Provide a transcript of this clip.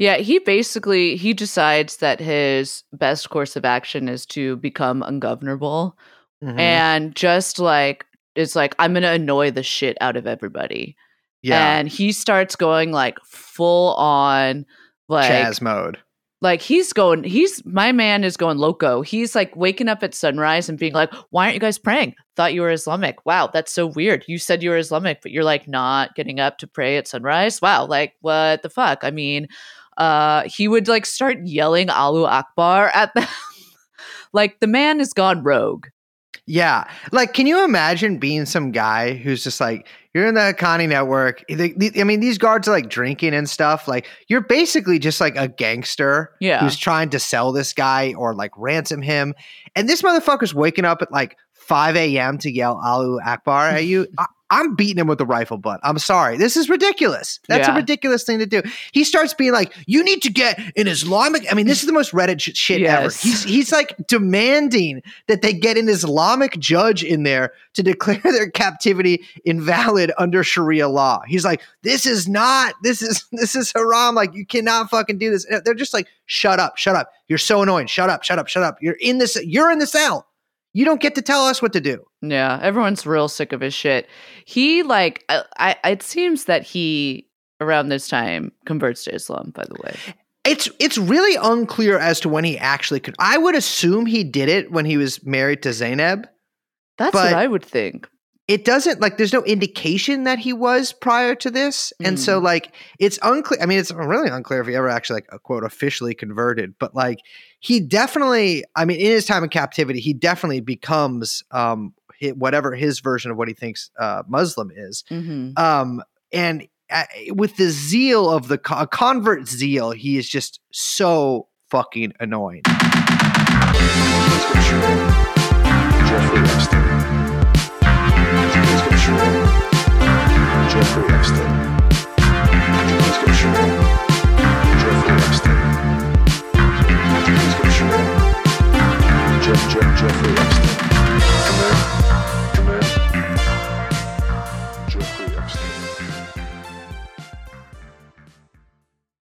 Yeah, he basically he decides that his best course of action is to become ungovernable Mhm. and just like it's like I'm going to annoy the shit out of everybody. yeah, And he starts going like full on like Chaz mode. like he's going he's my man is going loco. He's like waking up at sunrise and being like why aren't you guys praying? Thought you were islamic. Wow that's so weird. You said you were islamic but you're like not getting up to pray at sunrise? Wow like what the fuck? I mean uh he would like start yelling Allahu Akbar at them like the man has gone rogue Yeah. Like, can you imagine being some guy who's just like, you're in the Haqqani network. I mean, these guards are like drinking and stuff. Like, you're basically just like a gangster Yeah. who's trying to sell this guy or like ransom him. And this motherfucker's waking up at like 5 a.m. to yell Allahu Akbar at you. I, I'm beating him with a rifle butt. I'm sorry. This is ridiculous. That's a ridiculous thing to do. He starts being like, you need to get an Islamic. I mean, this is the most Reddit sh- shit ever. Yes. He's, he's like demanding that they get an Islamic judge in there to declare their captivity invalid under Sharia law. He's like, this is not, this is, this is haram. Like, you cannot fucking do this. And They're just like, shut up, shut up. You're so annoying. Shut up, shut up, shut up. You're in this, you're in the cell. You don't get to tell us what to do. yeah everyone's real sick of his shit he like I, I it seems that he around this time converts to islam by the way It's it's really unclear as to when he actually could. I would assume he did it when he was married to Zainab. that's what i would think It doesn't like there's no indication that he was prior to this, and so like it's unclear. I mean, it's really unclear if he ever actually like a quote officially converted, but like he definitely. I mean, in his time in captivity, he definitely becomes um whatever his version of what he thinks uh, Muslim is. hmm um and uh, with the zeal of the co- convert zeal he is just so fucking annoying Let's go shoot.